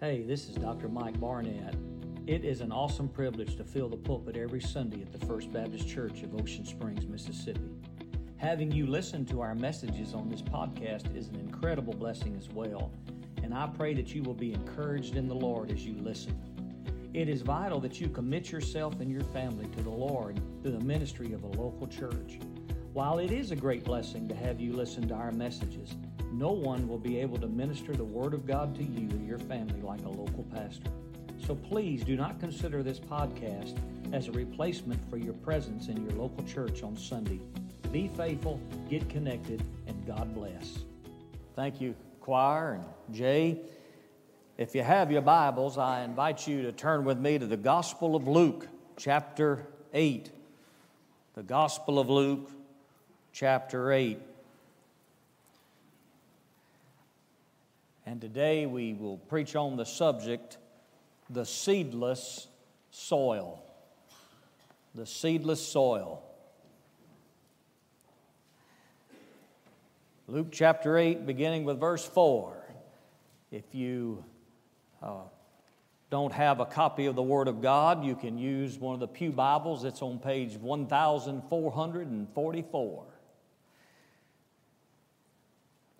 Hey, this is Dr. Mike Barnett. It is an awesome privilege to fill the pulpit every Sunday at the First Baptist Church of Ocean Springs, Mississippi. Having you listen to our messages on this podcast is an incredible blessing as well, and I pray that you will be encouraged in the Lord as you listen. It is vital that you commit yourself and your family to the Lord through the ministry of a local church. While it is a great blessing to have you listen to our messages, no one will be able to minister the Word of God to you and your family like a local pastor. So please do not consider this podcast as a replacement for your presence in your local church on Sunday. Be faithful, get connected, and God bless. Thank you, choir and Jay. If you have your Bibles, I invite you to turn with me to the Gospel of Luke, chapter 8. The Gospel of Luke, chapter 8. And today we will preach on the subject the seedless soil. The seedless soil. Luke chapter 8, beginning with verse 4. If you uh, don't have a copy of the Word of God, you can use one of the Pew Bibles. It's on page 1444.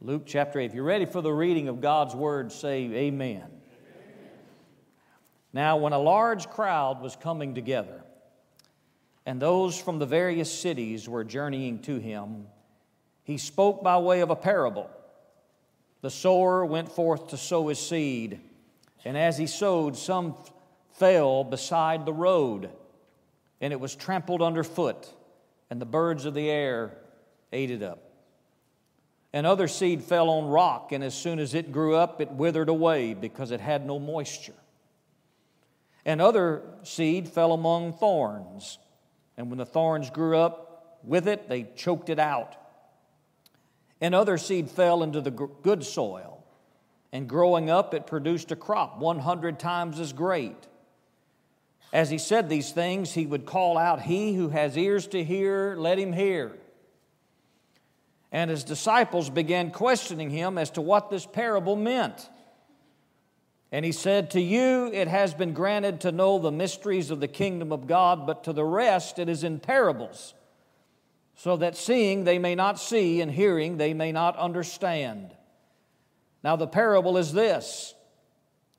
Luke chapter 8. If you're ready for the reading of God's word, say amen. amen. Now, when a large crowd was coming together, and those from the various cities were journeying to him, he spoke by way of a parable. The sower went forth to sow his seed, and as he sowed, some fell beside the road, and it was trampled underfoot, and the birds of the air ate it up. And other seed fell on rock, and as soon as it grew up, it withered away because it had no moisture. And other seed fell among thorns, and when the thorns grew up with it, they choked it out. And other seed fell into the good soil, and growing up, it produced a crop 100 times as great. As he said these things, he would call out, He who has ears to hear, let him hear. And his disciples began questioning him as to what this parable meant. And he said, To you it has been granted to know the mysteries of the kingdom of God, but to the rest it is in parables, so that seeing they may not see, and hearing they may not understand. Now, the parable is this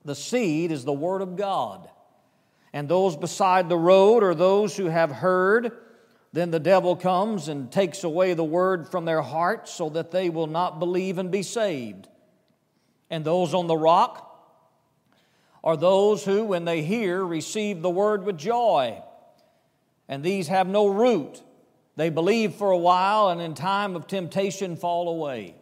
the seed is the word of God, and those beside the road are those who have heard then the devil comes and takes away the word from their hearts so that they will not believe and be saved. And those on the rock are those who, when they hear, receive the word with joy. And these have no root. They believe for a while and in time of temptation fall away.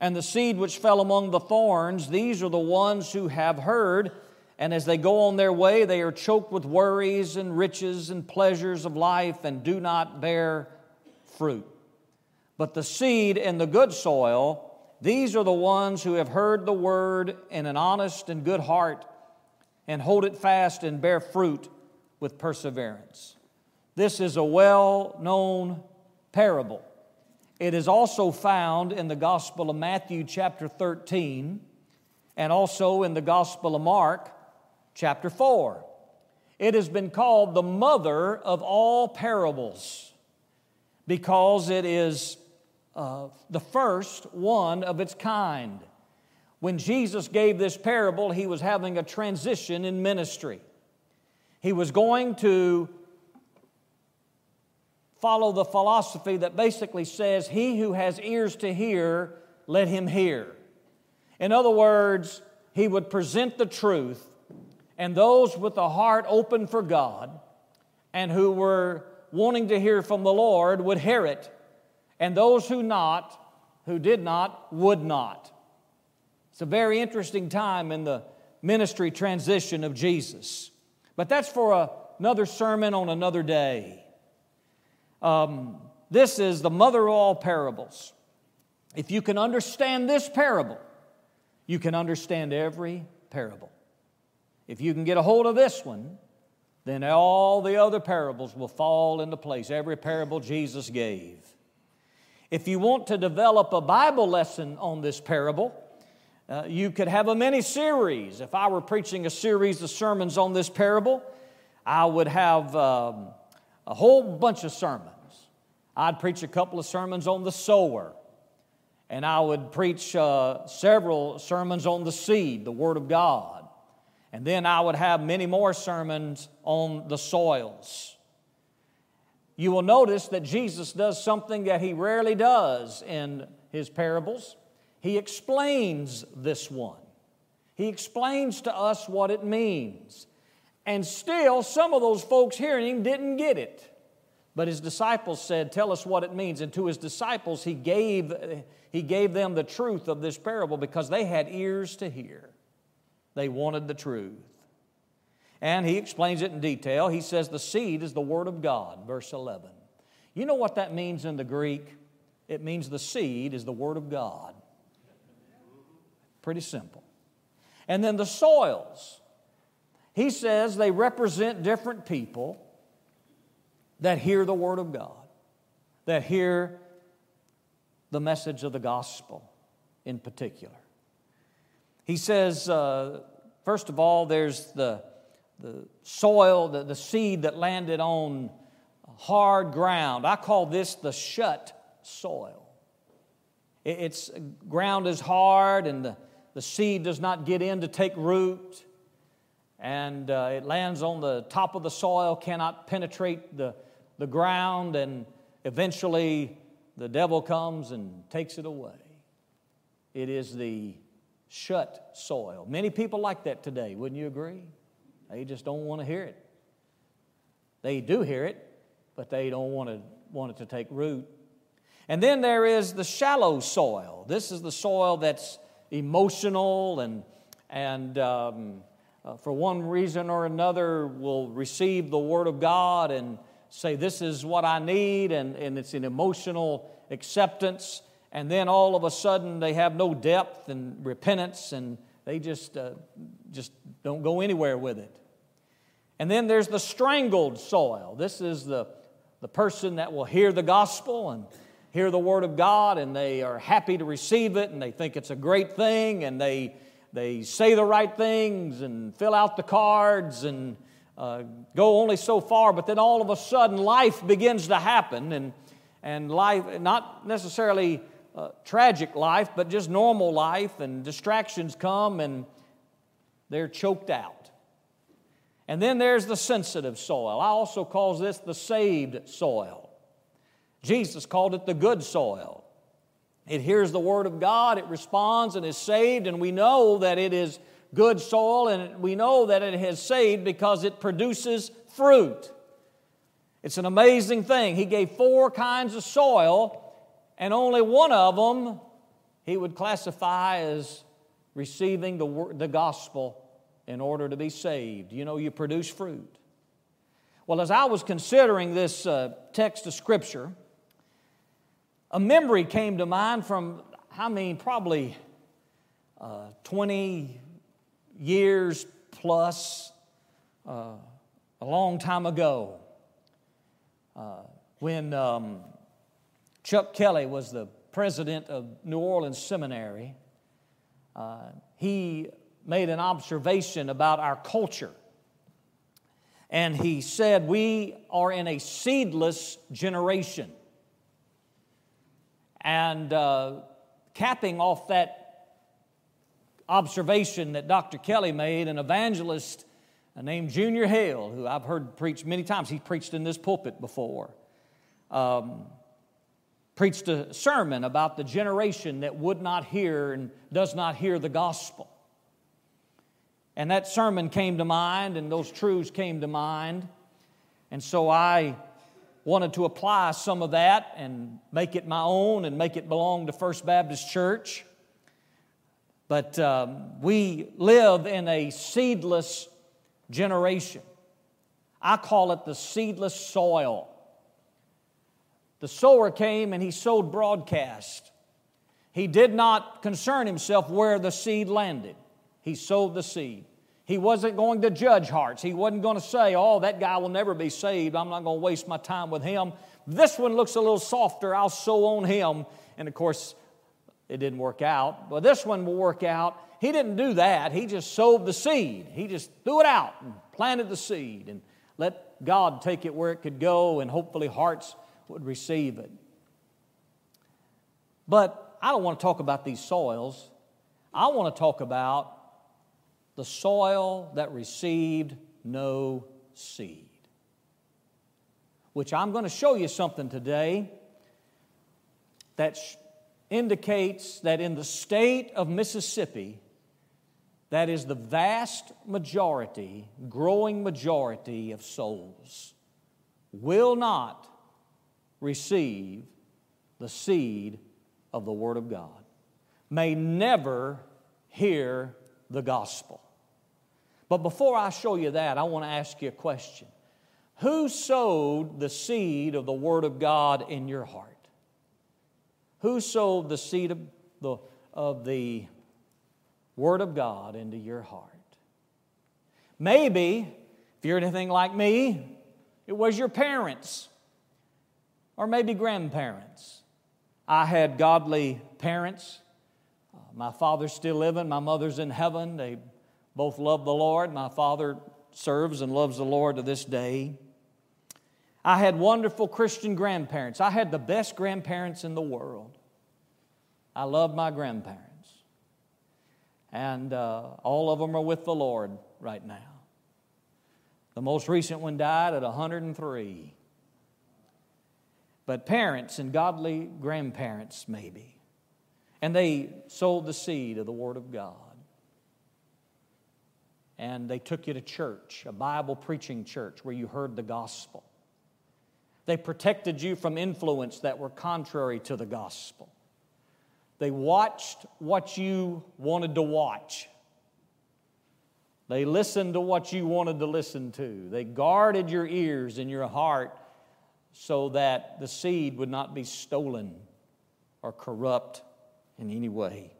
And the seed which fell among the thorns, these are the ones who have heard and as they go on their way, they are choked with worries and riches and pleasures of life and do not bear fruit. But the seed in the good soil, these are the ones who have heard the word in an honest and good heart and hold it fast and bear fruit with perseverance. This is a well known parable. It is also found in the Gospel of Matthew, chapter 13, and also in the Gospel of Mark, chapter 4. It has been called the mother of all parables because it is uh, the first one of its kind. When Jesus gave this parable, he was having a transition in ministry. He was going to follow the philosophy that basically says, He who has ears to hear, let him hear. In other words, he would present the truth and those with a heart open for God and who were wanting to hear from the Lord would hear it, and those who not, who did not, would not. It's a very interesting time in the ministry transition of Jesus. But that's for a, another sermon on another day. Um, this is the mother of all parables. If you can understand this parable, you can understand every parable. If you can get a hold of this one, then all the other parables will fall into place, every parable Jesus gave. If you want to develop a Bible lesson on this parable, Uh, you could have a mini series. If I were preaching a series of sermons on this parable, I would have um, a whole bunch of sermons. I'd preach a couple of sermons on the sower, and I would preach uh, several sermons on the seed, the Word of God. And then I would have many more sermons on the soils. You will notice that Jesus does something that he rarely does in his parables. He explains this one. He explains to us what it means. And still, some of those folks hearing him didn't get it. But his disciples said, Tell us what it means. And to his disciples, he gave, he gave them the truth of this parable because they had ears to hear. They wanted the truth. And he explains it in detail. He says, The seed is the Word of God, verse 11. You know what that means in the Greek? It means the seed is the Word of God. Pretty simple. And then the soils. He says they represent different people that hear the Word of God, that hear the message of the gospel in particular. He says, uh, first of all, there's the, the soil, the, the seed that landed on hard ground. I call this the shut soil. It's ground is hard and the, the seed does not get in to take root and uh, it lands on the top of the soil, cannot penetrate the, the ground, and eventually the devil comes and takes it away. It is the shut soil. Many people like that today, wouldn't you agree? They just don't want to hear it. They do hear it, but they don't want, to, want it to take root. And then there is the shallow soil. This is the soil that's emotional and, and um, uh, for one reason or another will receive the Word of God and say, This is what I need, and, and it's an emotional acceptance. And then all of a sudden they have no depth and repentance, and they just, uh, just don't go anywhere with it. And then there's the strangled soil. This is the, the person that will hear the gospel and hear the Word of God, and they are happy to receive it, and they think it's a great thing, and they they say the right things and fill out the cards and uh, go only so far, but then all of a sudden life begins to happen, and, and life, not necessarily uh, tragic life, but just normal life, and distractions come and they're choked out. And then there's the sensitive soil. I also call this the saved soil. Jesus called it the good soil. It hears the Word of God, it responds and is saved, and we know that it is good soil, and we know that it has saved because it produces fruit. It's an amazing thing. He gave four kinds of soil, and only one of them he would classify as receiving the, the gospel in order to be saved. You know, you produce fruit. Well, as I was considering this uh, text of Scripture, a memory came to mind from, I mean, probably uh, 20 years plus, uh, a long time ago, uh, when um, Chuck Kelly was the president of New Orleans Seminary. Uh, he made an observation about our culture. And he said, We are in a seedless generation. And uh, capping off that observation that Dr. Kelly made, an evangelist named Junior Hill, who I've heard preach many times, he preached in this pulpit before, um, preached a sermon about the generation that would not hear and does not hear the gospel. And that sermon came to mind, and those truths came to mind. And so I wanted to apply some of that and make it my own and make it belong to First Baptist Church. But um, we live in a seedless generation. I call it the seedless soil. The sower came and he sowed broadcast. He did not concern himself where the seed landed, he sowed the seed. He wasn't going to judge hearts. He wasn't going to say, oh, that guy will never be saved. I'm not going to waste my time with him. This one looks a little softer. I'll sow on him. And of course, it didn't work out. But this one will work out. He didn't do that. He just sowed the seed. He just threw it out and planted the seed and let God take it where it could go, and hopefully hearts would receive it. But I don't want to talk about these soils. I want to talk about the soil that received no seed. Which I'm going to show you something today that indicates that in the state of Mississippi, that is the vast majority, growing majority of souls, will not receive the seed of the Word of God, may never hear the gospel. But before I show you that, I want to ask you a question. Who sowed the seed of the Word of God in your heart? Who sowed the seed of the, of the Word of God into your heart? Maybe, if you're anything like me, it was your parents or maybe grandparents. I had godly parents. Uh, my father's still living, my mother's in heaven. They both love the Lord. My father serves and loves the Lord to this day. I had wonderful Christian grandparents. I had the best grandparents in the world. I love my grandparents. And uh, all of them are with the Lord right now. The most recent one died at 103. But parents and godly grandparents, maybe. And they sowed the seed of the Word of God. And they took you to church, a Bible preaching church where you heard the gospel. They protected you from influence that were contrary to the gospel. They watched what you wanted to watch. They listened to what you wanted to listen to. They guarded your ears and your heart so that the seed would not be stolen or corrupt in any way.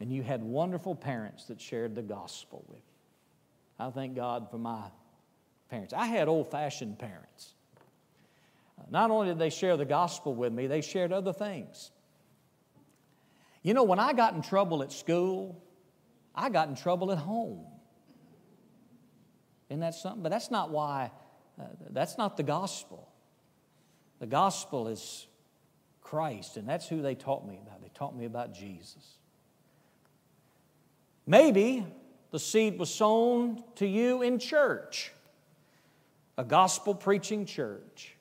And you had wonderful parents that shared the gospel with you. I thank God for my parents. I had old fashioned parents. Not only did they share the gospel with me, they shared other things. You know, when I got in trouble at school, I got in trouble at home. Isn't that something? But that's not why, uh, that's not the gospel. The gospel is Christ, and that's who they taught me about. They taught me about Jesus. Maybe the seed was sown to you in church, a gospel preaching church.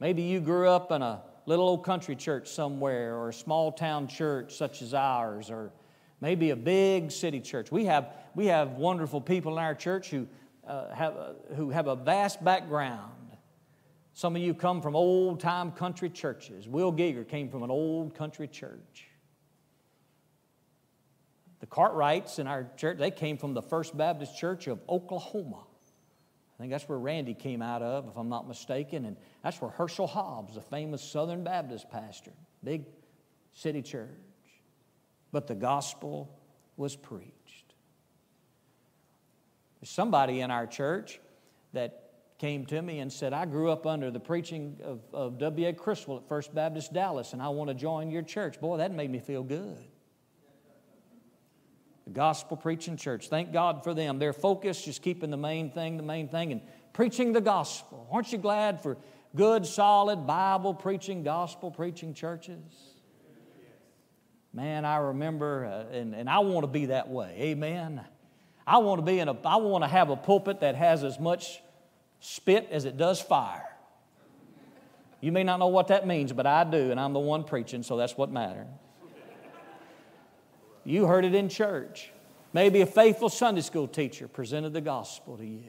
Maybe you grew up in a little old country church somewhere or a small town church such as ours or maybe a big city church. We have, we have wonderful people in our church who, uh, have, a, who have a vast background. Some of you come from old time country churches. Will Giger came from an old country church. The Cartwrights in our church, they came from the First Baptist Church of Oklahoma. I think that's where Randy came out of, if I'm not mistaken. And that's where Herschel Hobbs, the famous Southern Baptist pastor, big city church. But the gospel was preached. There's somebody in our church that came to me and said, I grew up under the preaching of, of W.A. Criswell at First Baptist Dallas, and I want to join your church. Boy, that made me feel good the gospel preaching church. Thank God for them. Their focus just keeping the main thing, the main thing, and preaching the gospel. Aren't you glad for good, solid Bible preaching, gospel preaching churches? Man, I remember, uh, and, and I want to be that way. Amen. I want to be in a, I want to have a pulpit that has as much spit as it does fire. You may not know what that means, but I do, and I'm the one preaching, so that's what matters. You heard it in church. Maybe a faithful Sunday school teacher presented the gospel to you.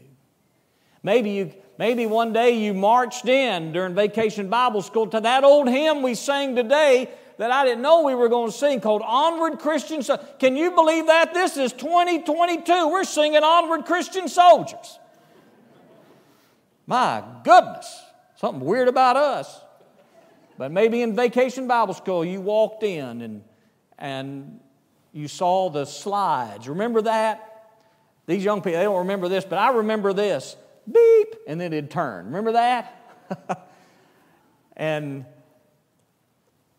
Maybe, you, maybe one day you marched in during vacation Bible school to that old hymn we sang today that I didn't know we were going to sing called Onward Christian so- Can you believe that? This is 2022. We're singing Onward Christian Soldiers. My goodness, something weird about us. But maybe in vacation Bible school you walked in and, and you saw the slides. Remember that? These young people, they don't remember this, but I remember this. Beep, and then it'd turn. Remember that? and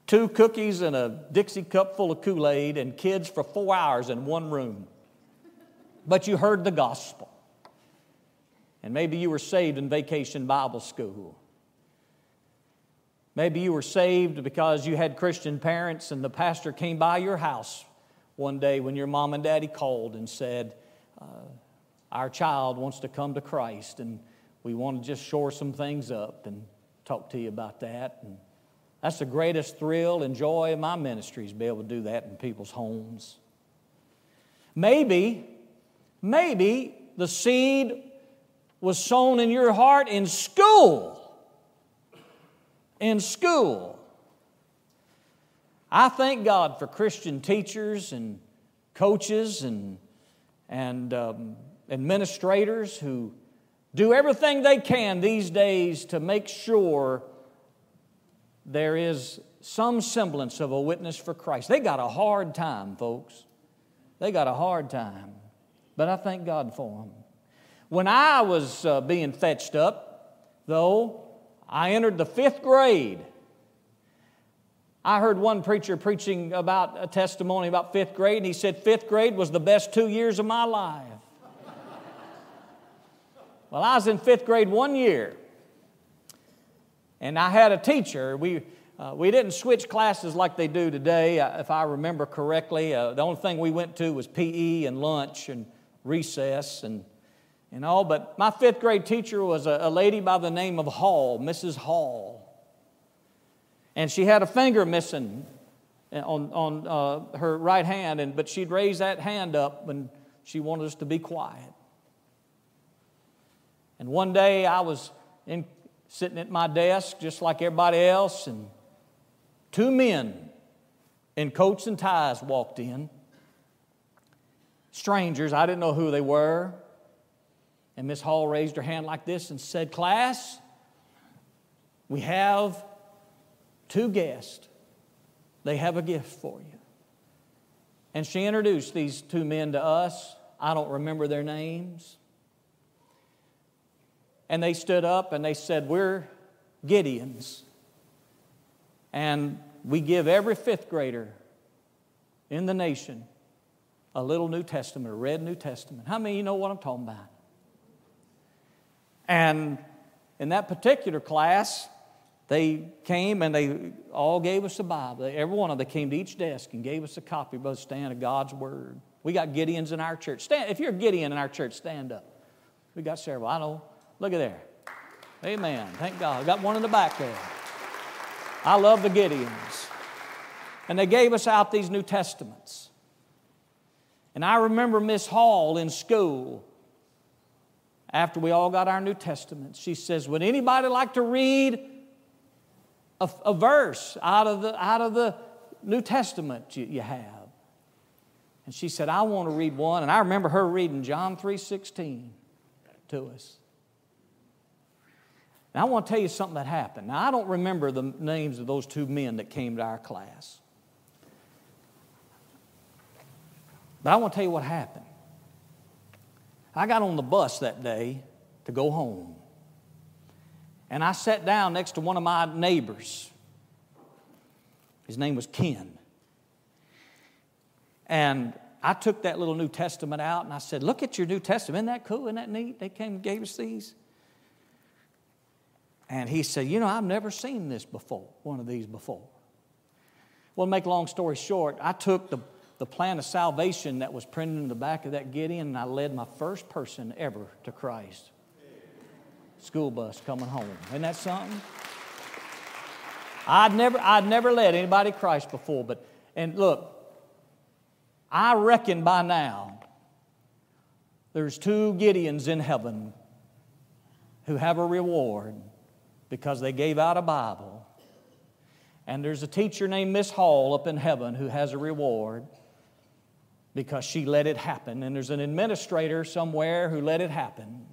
two cookies and a Dixie cup full of Kool Aid and kids for four hours in one room. But you heard the gospel. And maybe you were saved in vacation Bible school. Maybe you were saved because you had Christian parents and the pastor came by your house one day when your mom and daddy called and said, uh, Our child wants to come to Christ and we want to just shore some things up and talk to you about that. And that's the greatest thrill and joy of my ministry is be able to do that in people's homes. Maybe, maybe the seed was sown in your heart in school. In school. I thank God for Christian teachers and coaches and, and um, administrators who do everything they can these days to make sure there is some semblance of a witness for Christ. They got a hard time, folks. They got a hard time. But I thank God for them. When I was uh, being fetched up, though, I entered the fifth grade. I heard one preacher preaching about a testimony about fifth grade, and he said fifth grade was the best two years of my life. well, I was in fifth grade one year, and I had a teacher. We, uh, we didn't switch classes like they do today, uh, if I remember correctly. Uh, the only thing we went to was PE and lunch and recess. And you know, but my fifth grade teacher was a, a lady by the name of Hall, Mrs. Hall. And she had a finger missing on, on uh, her right hand, and, but she'd raise that hand up when she wanted us to be quiet. And one day I was in, sitting at my desk just like everybody else, and two men in coats and ties walked in. Strangers, I didn't know who they were. And Miss Hall raised her hand like this and said, Class, we have two guests. They have a gift for you. And she introduced these two men to us. I don't remember their names. And they stood up and they said, We're Gideons. And we give every fifth grader in the nation a little New Testament, a red New Testament. How many of you know what I'm talking about? And in that particular class, they came and they all gave us a Bible. Every one of them came to each desk and gave us a copy, of Brother Stan, of God's Word. We got Gideons in our church. Stand, if you're a Gideon in our church, stand up. We got several. I know. Look at there. Amen. Thank God. We got one in the back there. I love the Gideons. And they gave us out these New Testaments. And I remember Miss Hall in school after we all got our New Testaments. She says, Would anybody like to read a, a verse out of, the, out of the New Testament you, you have? And she said, I want to read one. And I remember her reading John 3.16 to us. Now, I want to tell you something that happened. Now, I don't remember the names of those two men that came to our class. But I want to tell you what happened. I got on the bus that day to go home. And I sat down next to one of my neighbors. His name was Ken. And I took that little New Testament out and I said, Look at your New Testament. Isn't that cool? Isn't that neat? They came and gave us these. And he said, You know, I've never seen this before, one of these before. Well, make long story short, I took the the plan of salvation that was printed in the back of that Gideon, and I led my first person ever to Christ. School bus coming home. Isn't that something? I'd never, I'd never led anybody Christ before, but, and look, I reckon by now there's two Gideons in heaven who have a reward because they gave out a Bible. And there's a teacher named Miss Hall up in heaven who has a reward because she let it happen. And there's an administrator somewhere who let it happen.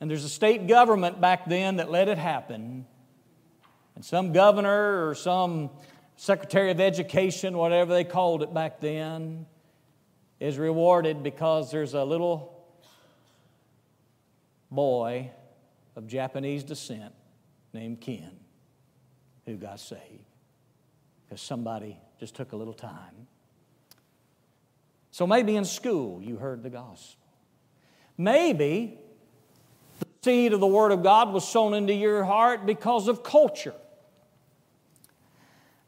And there's a state government back then that let it happen. And some governor or some secretary of education, whatever they called it back then, is rewarded because there's a little boy of Japanese descent named Ken who got saved. because somebody just took a little time. So maybe in school you heard the gospel. Maybe the seed of the Word of God was sown into your heart because of culture.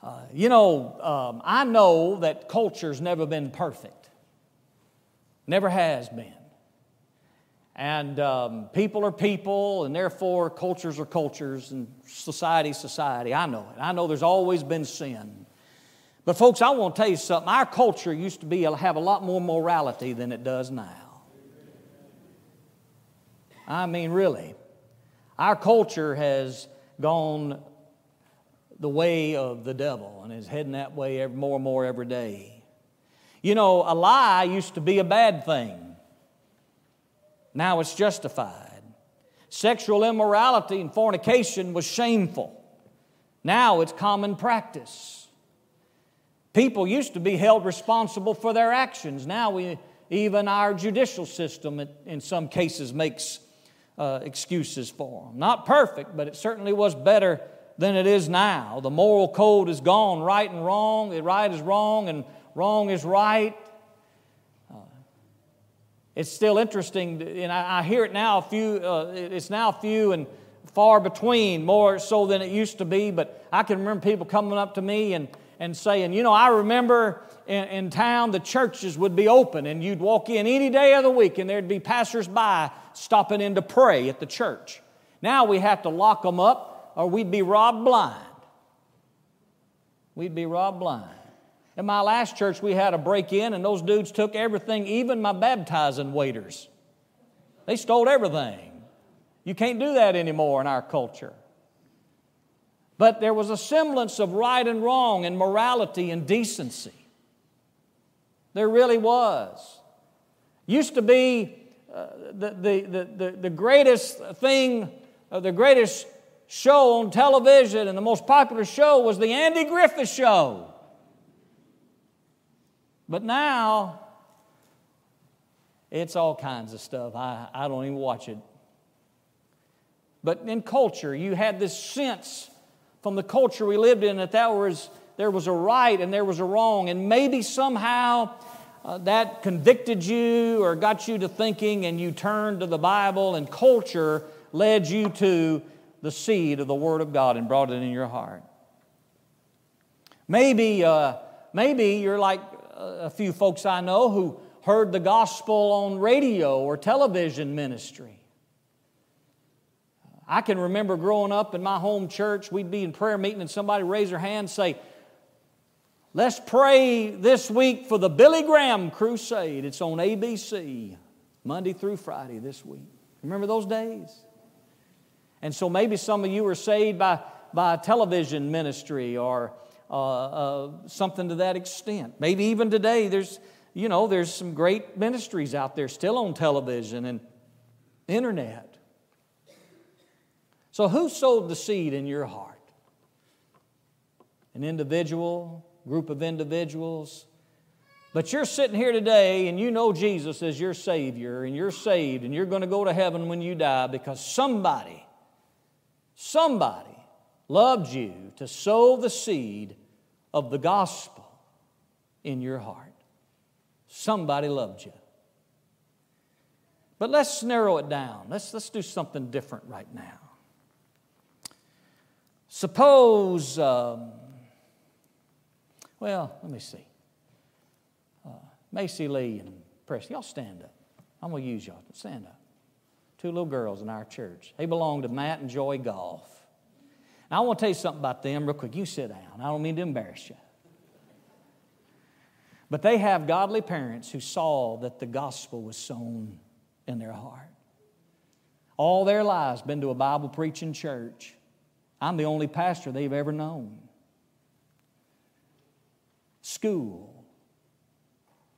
Uh, you know, um, I know that culture's never been perfect, never has been. And um, people are people, and therefore cultures are cultures, and society society. I know it. I know there's always been sin. But folks, I want to tell you something. Our culture used to be uh, have a lot more morality than it does now. I mean, really. Our culture has gone the way of the devil and is heading that way more and more every day. You know, a lie used to be a bad thing. Now it's justified. Sexual immorality and fornication was shameful. Now it's common practice. People used to be held responsible for their actions. Now we, even our judicial system, in some cases, makes uh, excuses for them. Not perfect, but it certainly was better than it is now. The moral code is gone, right and wrong. Right is wrong, and wrong is right. It's still interesting, and I, I hear it now. A few, uh, it's now few and far between, more so than it used to be. But I can remember people coming up to me and and saying, you know, I remember in, in, town the churches would be open and you'd walk in any day of the week and there'd be passersby stopping in to pray at the church. Now we have to lock them up or we'd be robbed blind. We'd be robbed blind. In my last church, we had a break in, and those dudes took everything, even my baptizing waders. They stole everything. You can't do that anymore in our culture. But there was a semblance of right and wrong and morality and decency. There really was. Used to be uh, the, the, the, the, greatest thing, uh, the greatest show on television, and the most popular show was the Andy Griffith Show. But now, it's all kinds of stuff. I, I don't even watch it. But in culture, you had this sense from the culture we lived in that there was, there was a right and there was a wrong. And maybe somehow uh, that convicted you or got you to thinking, and you turned to the Bible, and culture led you to the seed of the Word of God and brought it in your heart. Maybe, uh, maybe you're like a few folks I know who heard the gospel on radio or television ministry. I can remember growing up in my home church, we'd be in prayer meeting and somebody raise their hand and say, Let's pray this week for the Billy Graham Crusade. It's on ABC, Monday through Friday this week. Remember those days? And so maybe some of you were saved by, by television ministry or uh, uh, something to that extent. Maybe even today, there's, you know, there's some great ministries out there still on television and internet. So, who sowed the seed in your heart? An individual, group of individuals. But you're sitting here today and you know Jesus as your Savior and you're saved and you're going to go to heaven when you die because somebody, somebody loved you to sow the seed of the gospel in your heart. Somebody loved you. But let's narrow it down. Let's, let's do something different right now. Suppose, um, well, let me see. Uh, Macy Lee and Preston, y'all stand up. I'm going to use y'all. Stand up. Two little girls in our church. They belong to Matt and Joy Golf. Now, I want to tell you something about them real quick. You sit down. I don't mean to embarrass you. But they have godly parents who saw that the gospel was sown in their heart. All their lives been to a Bible preaching church. I'm the only pastor they've ever known. School.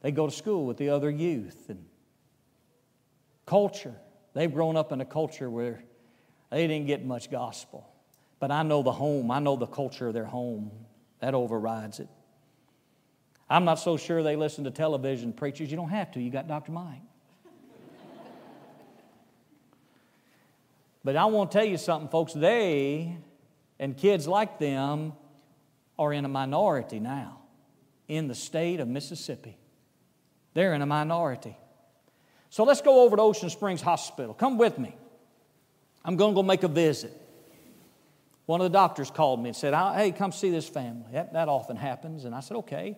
They go to school with the other youth and culture. They've grown up in a culture where they didn't get much gospel. But I know the home, I know the culture of their home. That overrides it. I'm not so sure they listen to television preachers. You don't have to, you got Dr. Mike. but I want to tell you something, folks. They and kids like them are in a minority now in the state of Mississippi. They're in a minority. So let's go over to Ocean Springs Hospital. Come with me. I'm going to go make a visit. One of the doctors called me and said, Hey, come see this family. That, that often happens. And I said, Okay.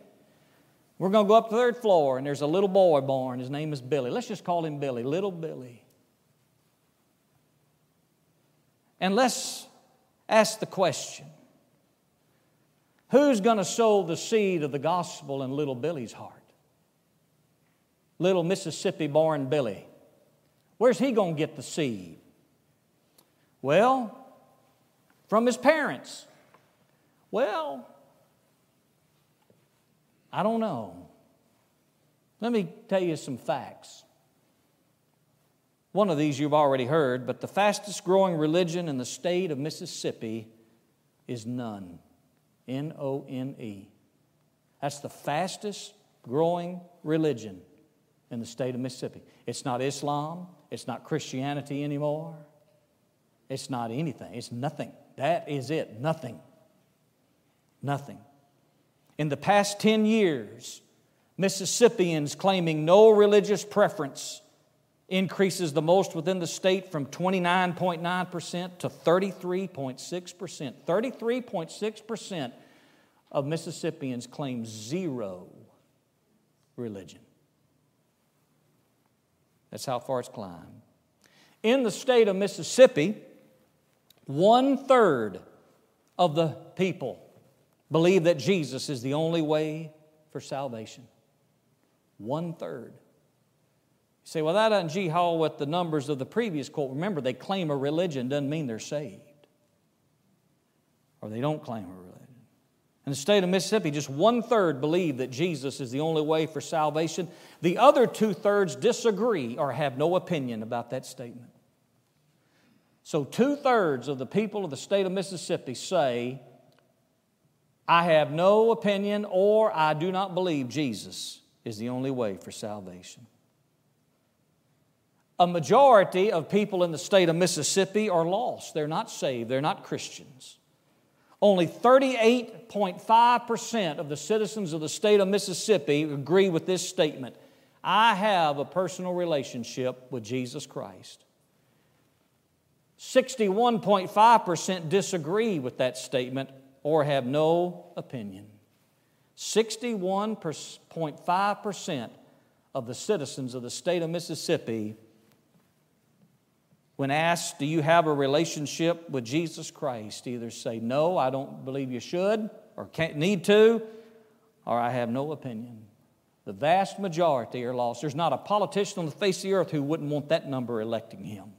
We're going to go up to the third floor, and there's a little boy born. His name is Billy. Let's just call him Billy, little Billy. And let's ask the question who's going to sow the seed of the gospel in little Billy's heart? Little Mississippi born Billy. Where's he going to get the seed? Well, from his parents. Well, I don't know. Let me tell you some facts. One of these you've already heard, but the fastest growing religion in the state of Mississippi is none. N O N E. That's the fastest growing religion in the state of Mississippi. It's not Islam, it's not Christianity anymore, it's not anything, it's nothing. That is it, nothing. Nothing. In the past 10 years, Mississippians claiming no religious preference increases the most within the state from 29.9% to 33.6%. 33.6% of Mississippians claim zero religion. That's how far it's climbed. In the state of Mississippi, one third of the people believe that Jesus is the only way for salvation. One third. Say, well, that doesn't gee haul with the numbers of the previous quote. Remember, they claim a religion doesn't mean they're saved. Or they don't claim a religion. In the state of Mississippi, just one third believe that Jesus is the only way for salvation. The other two thirds disagree or have no opinion about that statement. So, two thirds of the people of the state of Mississippi say, I have no opinion or I do not believe Jesus is the only way for salvation. A majority of people in the state of Mississippi are lost. They're not saved, they're not Christians. Only 38.5% of the citizens of the state of Mississippi agree with this statement I have a personal relationship with Jesus Christ. 61.5% disagree with that statement or have no opinion. 61.5% of the citizens of the state of Mississippi when asked, Do you have a relationship with Jesus Christ? Either say, No, I don't believe you should, or can't need to, or I have no opinion. The vast majority are lost. There's not a politician on the face of the earth who wouldn't want that number electing him.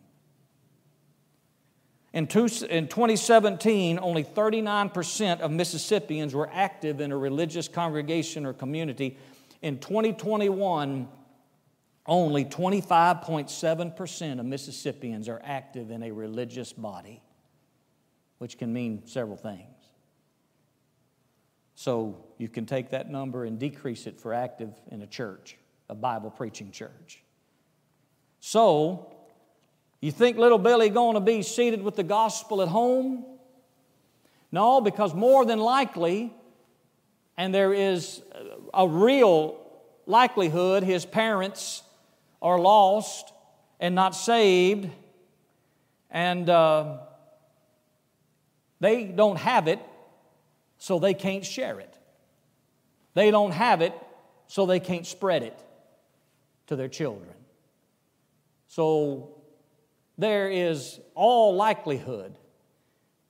In, two, in 2017, only 39% of Mississippians were active in a religious congregation or community. In 2021, only 25.7% of Mississippians are active in a religious body, which can mean several things. So you can take that number and decrease it for active in a church, a Bible preaching church. So, you think little Billy going to be seeded with the gospel at home? No, because more than likely, and there is a real likelihood his parents are lost and not saved, and uh, they don't have it, so they can't share it. They don't have it, so they can't spread it to their children. So there is all likelihood.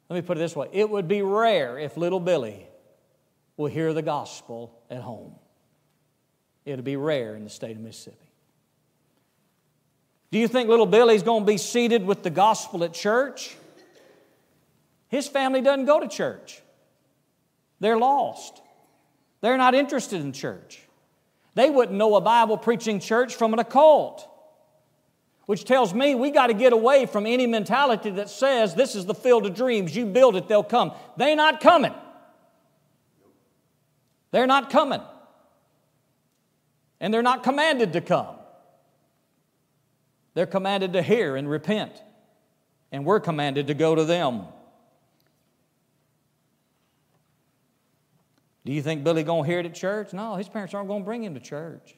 Let me put it this way it would be rare if little Billy will hear the gospel at home. It would be rare in the state of Mississippi. Do you think little Billy's going to be seeded with the gospel at church? His family doesn't go to church. They're lost. They're not interested in church. They wouldn't know a Bible preaching church from an occult, which tells me we got to get away from any mentality that says this is the field of dreams. You build it, they'll come. They're not coming. They're not coming. And they're not commanded to come. They're commanded to hear and repent, and we're commanded to go to them. Do you think Billy going to hear it at church? No, his parents aren't going to bring him to church.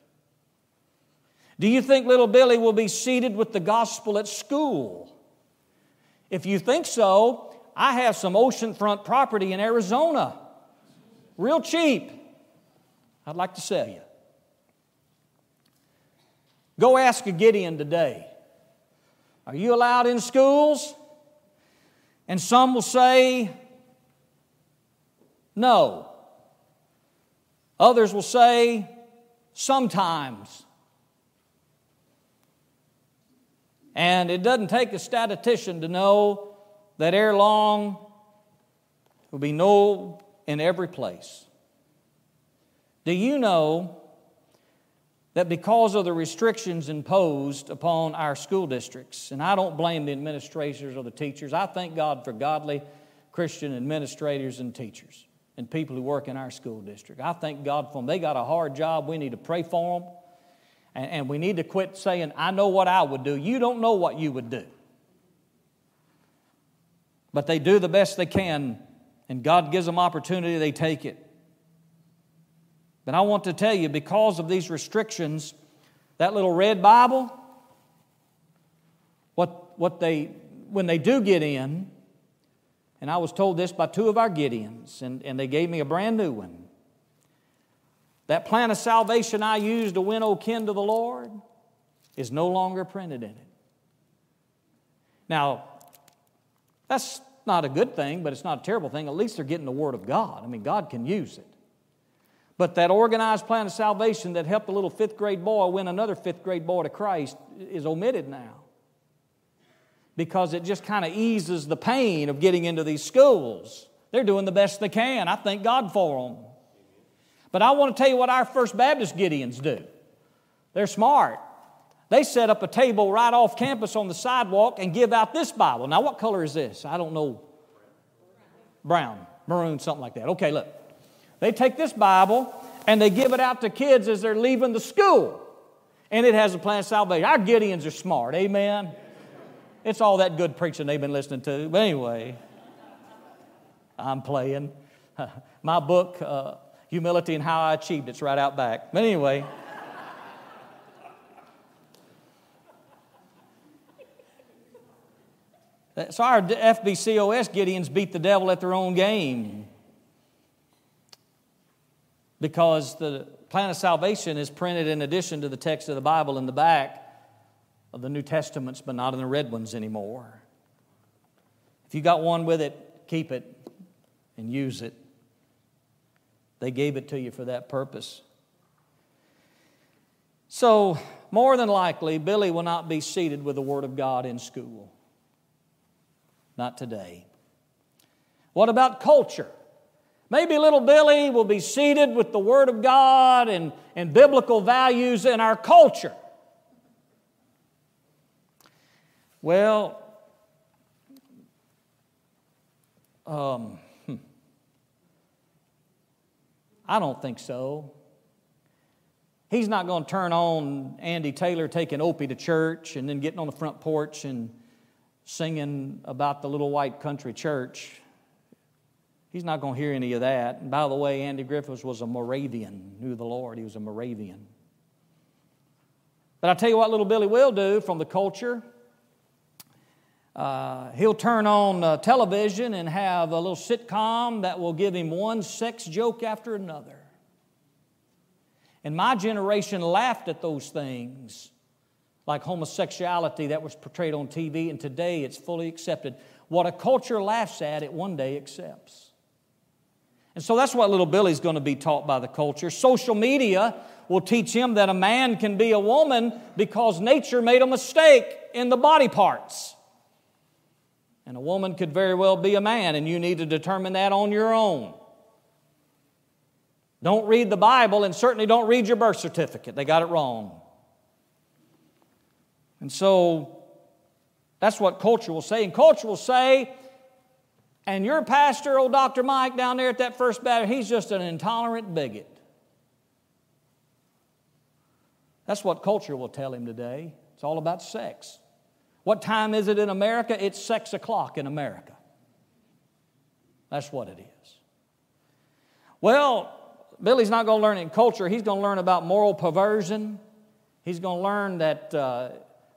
Do you think little Billy will be seeded with the gospel at school? If you think so, I have some oceanfront property in Arizona, real cheap. I'd like to sell you. Go ask a Gideon today Are you allowed in schools? And some will say, No. Others will say, Sometimes. And it doesn't take a statistician to know that ere long will be no in every place. Do you know that because of the restrictions imposed upon our school districts, and I don't blame the administrators or the teachers, I thank God for godly Christian administrators and teachers and people who work in our school district. I thank God for them. They got a hard job. We need to pray for them. And, and we need to quit saying, I know what I would do. You don't know what you would do. But they do the best they can, and God gives them opportunity, they take it. But I want to tell you, because of these restrictions, that little red Bible, what, what they, when they do get in, and I was told this by two of our Gideons, and, and they gave me a brand new one. That plan of salvation I used to win O kin to the Lord is no longer printed in it. Now, that's not a good thing, but it's not a terrible thing. At least they're getting the Word of God. I mean, God can use it. But that organized plan of salvation that helped a little fifth grade boy win another fifth grade boy to Christ is omitted now. Because it just kind of eases the pain of getting into these schools. They're doing the best they can. I thank God for them. But I want to tell you what our First Baptist Gideons do. They're smart. They set up a table right off campus on the sidewalk and give out this Bible. Now, what color is this? I don't know. Brown, maroon, something like that. Okay, look. They take this Bible and they give it out to kids as they're leaving the school. And it has a plan of salvation. Our Gideons are smart, amen? It's all that good preaching they've been listening to. But anyway, I'm playing. My book, uh, Humility and How I Achieved, it's right out back. But anyway. So our FBCOS Gideons beat the devil at their own game because the plan of salvation is printed in addition to the text of the Bible in the back of the New Testaments, but not in the red ones anymore. If you got one with it, keep it and use it. They gave it to you for that purpose. So, more than likely, Billy will not be seeded with the Word of God in school. Not today. What about culture? Maybe little Billy will be seeded with the Word of God and, and biblical values in our culture. Well, um, hmm. I don't think so. He's not going to turn on Andy Taylor taking Opie to church and then getting on the front porch and singing about the little white country church. He's not going to hear any of that. And by the way, Andy Griffiths was a Moravian, knew the Lord. He was a Moravian. But I'll tell you what little Billy will do from the culture. Uh, he'll turn on uh, television and have a little sitcom that will give him one sex joke after another. And my generation laughed at those things, like homosexuality that was portrayed on TV, and today it's fully accepted. What a culture laughs at, it one day accepts. And so that's what little Billy's going to be taught by the culture. Social media will teach him that a man can be a woman because nature made a mistake in the body parts. And a woman could very well be a man, and you need to determine that on your own. Don't read the Bible, and certainly don't read your birth certificate. They got it wrong. And so that's what culture will say. And culture will say and your pastor, old Dr. Mike, down there at that First Baptist, he's just an intolerant bigot. That's what culture will tell him today. It's all about sex. What time is it in America? It's six o'clock in America. That's what it is. Well, Billy's not going to learn in culture. He's going to learn about moral perversion. He's going to learn that uh,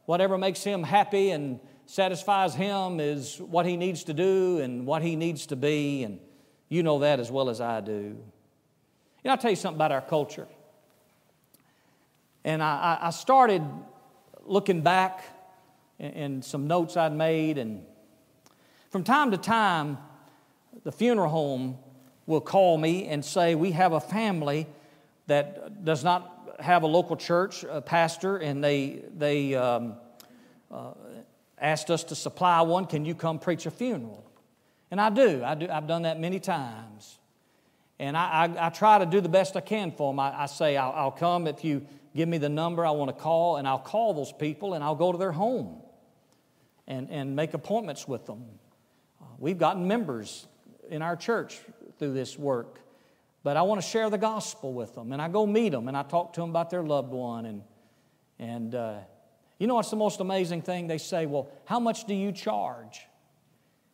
whatever makes him happy and satisfies him is what he needs to do and what he needs to be. And you know that as well as I do. You know, I'll tell you something about our culture. And I, I started looking back in some notes I'd made, and from time to time, the funeral home will call me and say, We have a family that does not have a local church a pastor, and they, they um, uh, asked us to supply one. Can you come preach a funeral? And I do. I do I've done that many times. And I, I, I try to do the best I can for them. I, I say, I'll, I'll come if you give me the number I want to call, and I'll call those people and I'll go to their home and, and make appointments with them. Uh, we've gotten members in our church through this work. But I want to share the gospel with them. And I go meet them and I talk to them about their loved one. And, and uh, you know what's the most amazing thing? They say, Well, how much do you charge?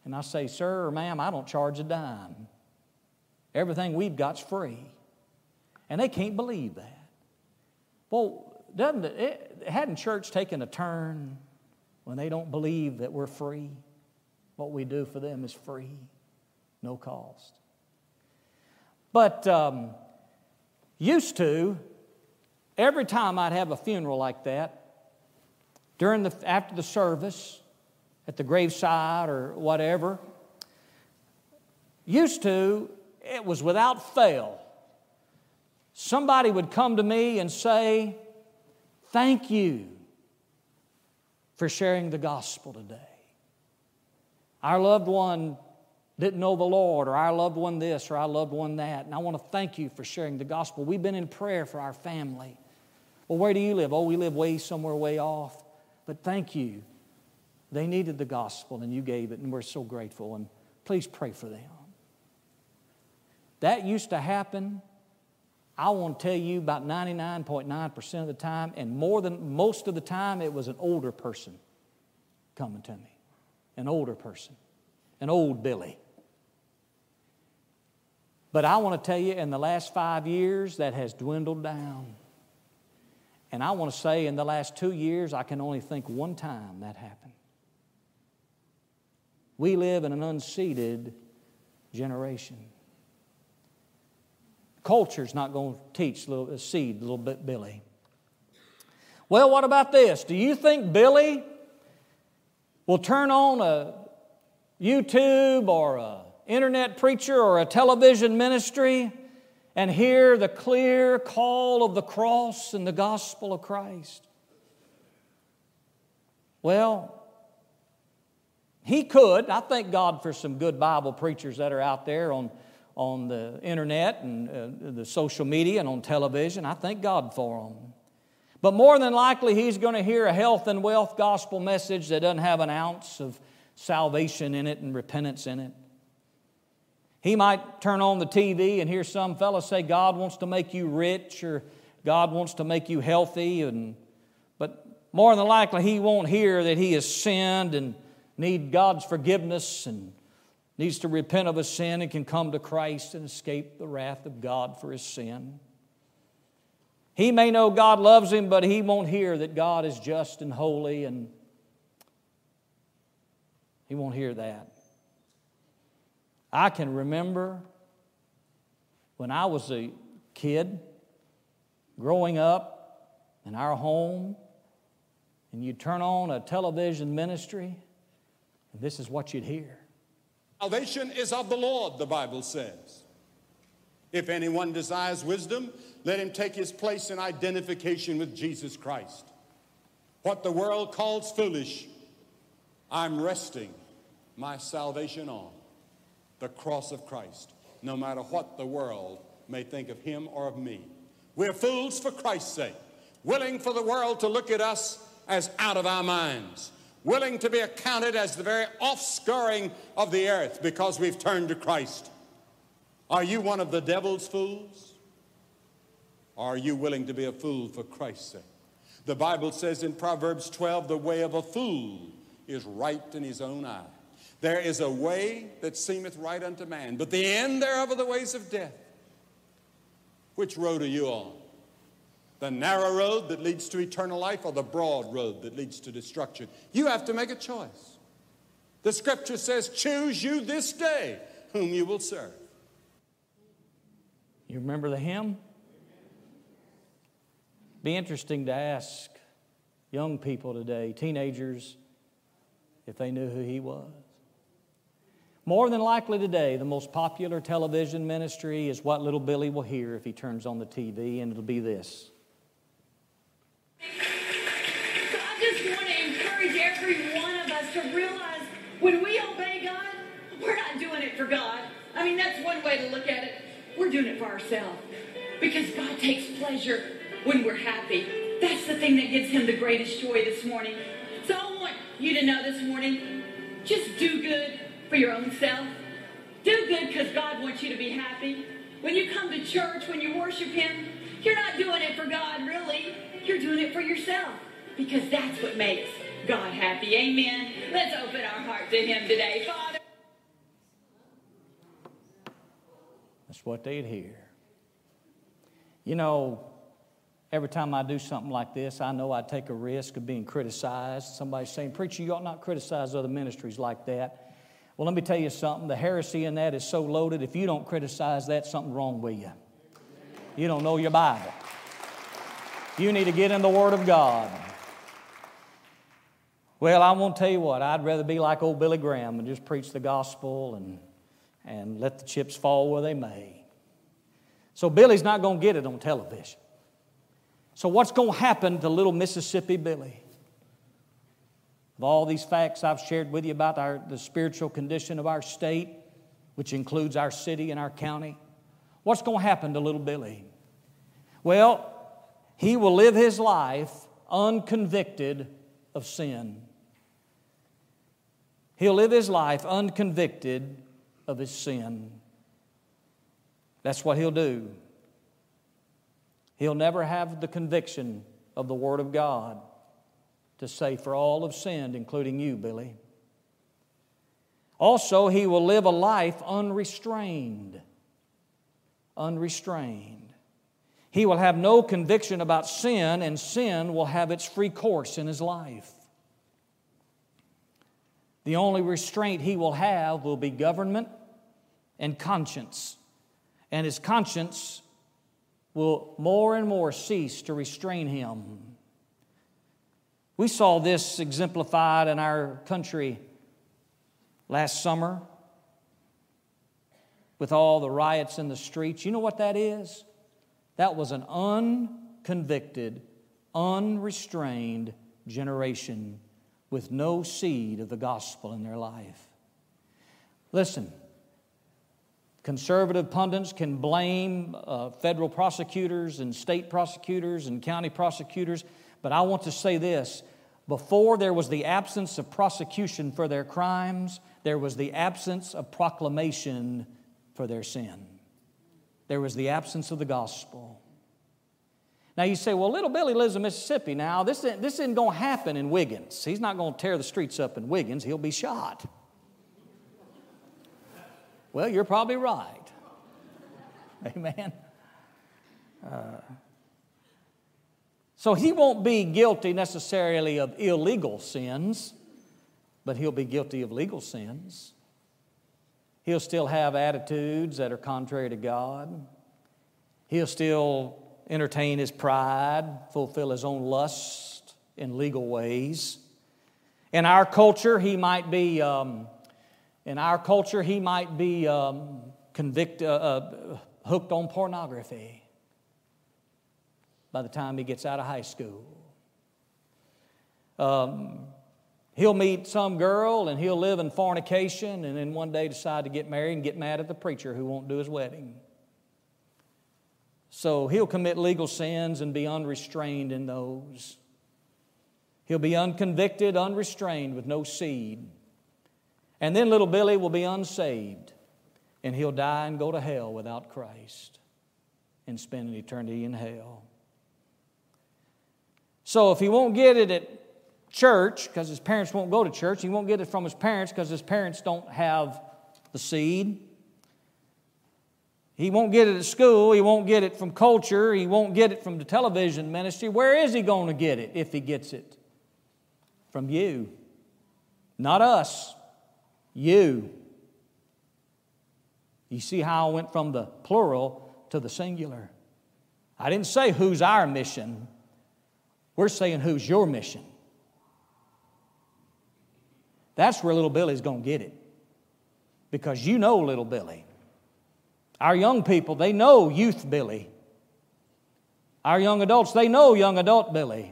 And I say, Sir or ma'am, I don't charge a dime. Everything we've got's free. And they can't believe that. Well, doesn't it, it hadn't church taken a turn when they don't believe that we're free? What we do for them is free, no cost. But um, used to, every time I'd have a funeral like that, during the, after the service, at the graveside or whatever, used to, it was without fail. Somebody would come to me and say, Thank you for sharing the gospel today. Our loved one didn't know the Lord, or our loved one this, or our loved one that. And I want to thank you for sharing the gospel. We've been in prayer for our family. Well, where do you live? Oh, we live way somewhere way off. But thank you. They needed the gospel, and you gave it, and we're so grateful. And please pray for them. That used to happen, I want to tell you, about 99.9% of the time, and more than most of the time, it was an older person coming to me. An older person. An old Billy. But I want to tell you, in the last five years, that has dwindled down. And I want to say, in the last two years, I can only think one time that happened. We live in an unseeded generation. Culture's not going to teach little, uh, seed a little bit Billy. Well, what about this? Do you think Billy will turn on a YouTube or a internet preacher or a television ministry and hear the clear call of the cross and the gospel of Christ? Well, he could. I thank God for some good Bible preachers that are out there on, on the internet and uh, the social media and on television. I thank God for them. But more than likely, he's going to hear a health and wealth gospel message that doesn't have an ounce of salvation in it and repentance in it. He might turn on the TV and hear some fellow say, God wants to make you rich or God wants to make you healthy. And, but more than likely, he won't hear that he has sinned and need God's forgiveness and needs to repent of his sin and can come to Christ and escape the wrath of God for his sin. He may know God loves him, but he won't hear that God is just and holy, and he won't hear that. I can remember when I was a kid growing up in our home, and you'd turn on a television ministry, and this is what you'd hear. Salvation is of the Lord, the Bible says. If anyone desires wisdom, let him take his place in identification with Jesus Christ. What the world calls foolish, I'm resting my salvation on the cross of Christ, no matter what the world may think of him or of me. We're fools for Christ's sake, willing for the world to look at us as out of our minds, willing to be accounted as the very offscouring of the earth because we've turned to Christ. Are you one of the devil's fools? Are you willing to be a fool for Christ's sake? The Bible says in Proverbs 12, the way of a fool is right in his own eye. There is a way that seemeth right unto man, but the end thereof are the ways of death. Which road are you on? The narrow road that leads to eternal life or the broad road that leads to destruction? You have to make a choice. The scripture says, Choose you this day whom you will serve. You remember the hymn? Be interesting to ask young people today, teenagers, if they knew who he was. More than likely today, the most popular television ministry is what little Billy will hear if he turns on the TV, and it'll be this. So I just want to encourage every one of us to realize when we obey God, we're not doing it for God. I mean, that's one way to look at it. We're doing it for ourselves. Because God takes pleasure when we're happy. That's the thing that gives him the greatest joy this morning. So I want you to know this morning, just do good for your own self. Do good because God wants you to be happy. When you come to church, when you worship him, you're not doing it for God, really. You're doing it for yourself because that's what makes God happy. Amen. Let's open our heart to him today. Father. That's what they'd hear. You know, every time I do something like this, I know I take a risk of being criticized. Somebody saying, Preacher, you ought not criticize other ministries like that. Well, let me tell you something. The heresy in that is so loaded, if you don't criticize that, something wrong with you. You don't know your Bible. You need to get in the Word of God. Well, I won't tell you what, I'd rather be like old Billy Graham and just preach the gospel and, and let the chips fall where they may. So Billy's not going to get it on television. So, what's going to happen to little Mississippi Billy? Of all these facts I've shared with you about our, the spiritual condition of our state, which includes our city and our county, what's going to happen to little Billy? Well, he will live his life unconvicted of sin. He'll live his life unconvicted of his sin. That's what he'll do. He'll never have the conviction of the Word of God to say, For all have sinned, including you, Billy. Also, he will live a life unrestrained. Unrestrained. He will have no conviction about sin, and sin will have its free course in his life. The only restraint he will have will be government and conscience. And his conscience will more and more cease to restrain him. We saw this exemplified in our country last summer with all the riots in the streets. You know what that is? That was an unconvicted, unrestrained generation with no seed of the gospel in their life. Listen, conservative pundits can blame uh, federal prosecutors and state prosecutors and county prosecutors, but I want to say this. Before there was the absence of prosecution for their crimes, there was the absence of proclamation for their sin. There was the absence of the gospel. Now you say, well, little Billy lives in Mississippi. Now, this isn't, this isn't going to happen in Wiggins. He's not going to tear the streets up in Wiggins, he'll be shot. Well, you're probably right. Amen. Uh, so he won't be guilty necessarily of illegal sins, but he'll be guilty of legal sins. He'll still have attitudes that are contrary to God. He'll still entertain his pride, fulfill his own lust in legal ways. In our culture, he might be, um, in our culture, he might be um, convicted, uh, uh, hooked on pornography by the time he gets out of high school. Um, he'll meet some girl and he'll live in fornication and then one day decide to get married and get mad at the preacher who won't do his wedding. So he'll commit legal sins and be unrestrained in those. He'll be unconvicted, unrestrained, with no seed. And then little Billy will be unsaved, and he'll die and go to hell without Christ and spend an eternity in hell. So if he won't get it at church because his parents won't go to church, he won't get it from his parents because his parents don't have the seed. He won't get it at school. He won't get it from culture. He won't get it from the television ministry. Where is he going to get it if he gets it? From you. Not us. You. You see how I went from the plural to the singular. I didn't say who's our mission. We're saying who's your mission. That's where little Billy's going to get it. Because you know little Billy. Our young people, they know youth Billy. Our young adults, they know young adult Billy.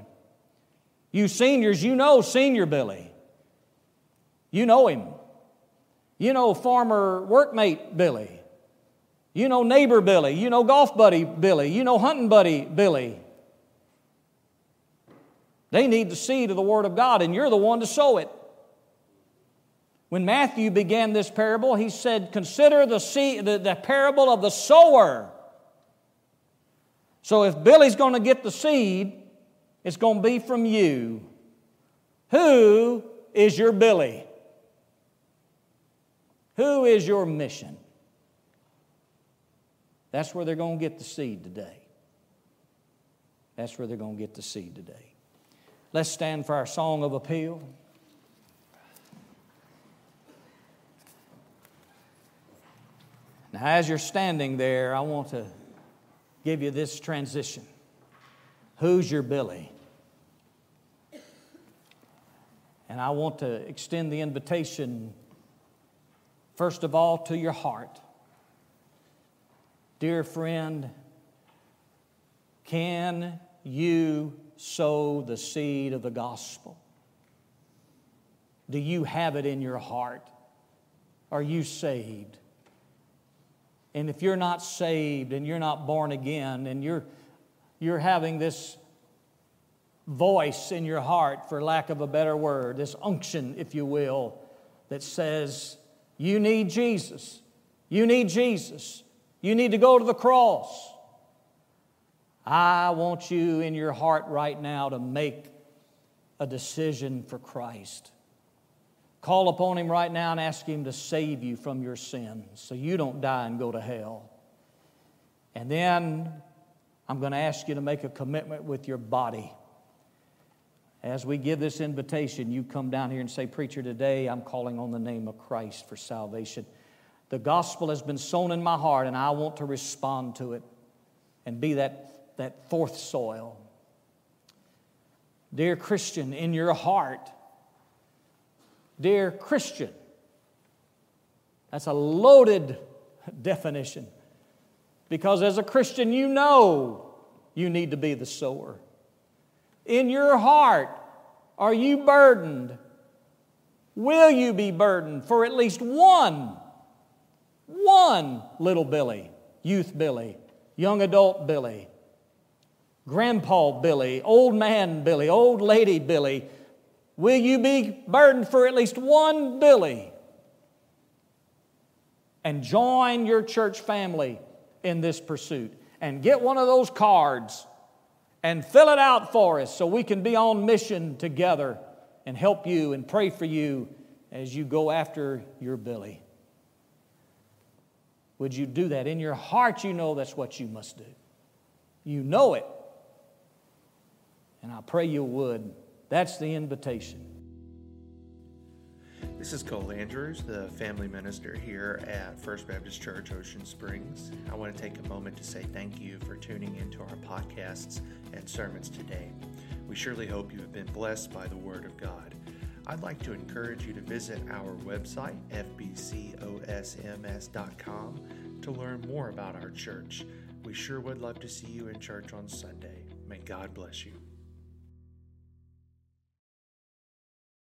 You seniors, you know senior Billy. You know him. You know former workmate Billy. You know neighbor Billy. You know golf buddy Billy. You know hunting buddy Billy. They need the seed of the Word of God, and you're the one to sow it. When Matthew began this parable, he said, Consider the, seed, the, the parable of the sower. So if Billy's going to get the seed, it's going to be from you. Who is your Billy? Who is your mission? That's where they're going to get the seed today. That's where they're going to get the seed today. Let's stand for our song of appeal. Now, as you're standing there, I want to give you this transition. Who's your Billy? And I want to extend the invitation, first of all, to your heart. Dear friend, can you sow the seed of the gospel? Do you have it in your heart? Are you saved? And if you're not saved and you're not born again and you're, you're having this voice in your heart, for lack of a better word, this unction, if you will, that says, You need Jesus. You need Jesus. You need to go to the cross. I want you in your heart right now to make a decision for Christ. Call upon Him right now and ask Him to save you from your sins so you don't die and go to hell. And then I'm going to ask you to make a commitment with your body. As we give this invitation, you come down here and say, Preacher, today I'm calling on the name of Christ for salvation. The gospel has been sown in my heart, and I want to respond to it and be that, that fourth soil. Dear Christian, in your heart, dear Christian. That's a loaded definition because as a Christian, you know you need to be the sower. In your heart, are you burdened? Will you be burdened for at least one, one little Billy, youth Billy, young adult Billy, grandpa Billy, old man Billy, old lady Billy, Will you be burdened for at least one Billy? And join your church family in this pursuit. And get one of those cards and fill it out for us so we can be on mission together and help you and pray for you as you go after your Billy. Would you do that? In your heart, you know that's what you must do. You know it. And I pray you would. That's the invitation. This is Cole Andrews, the family minister here at First Baptist Church Ocean Springs. I want to take a moment to say thank you for tuning into our podcasts and sermons today. We surely hope you have been blessed by the Word of God. I'd like to encourage you to visit our website, fbcosms.com, to learn more about our church. We sure would love to see you in church on Sunday. May God bless you.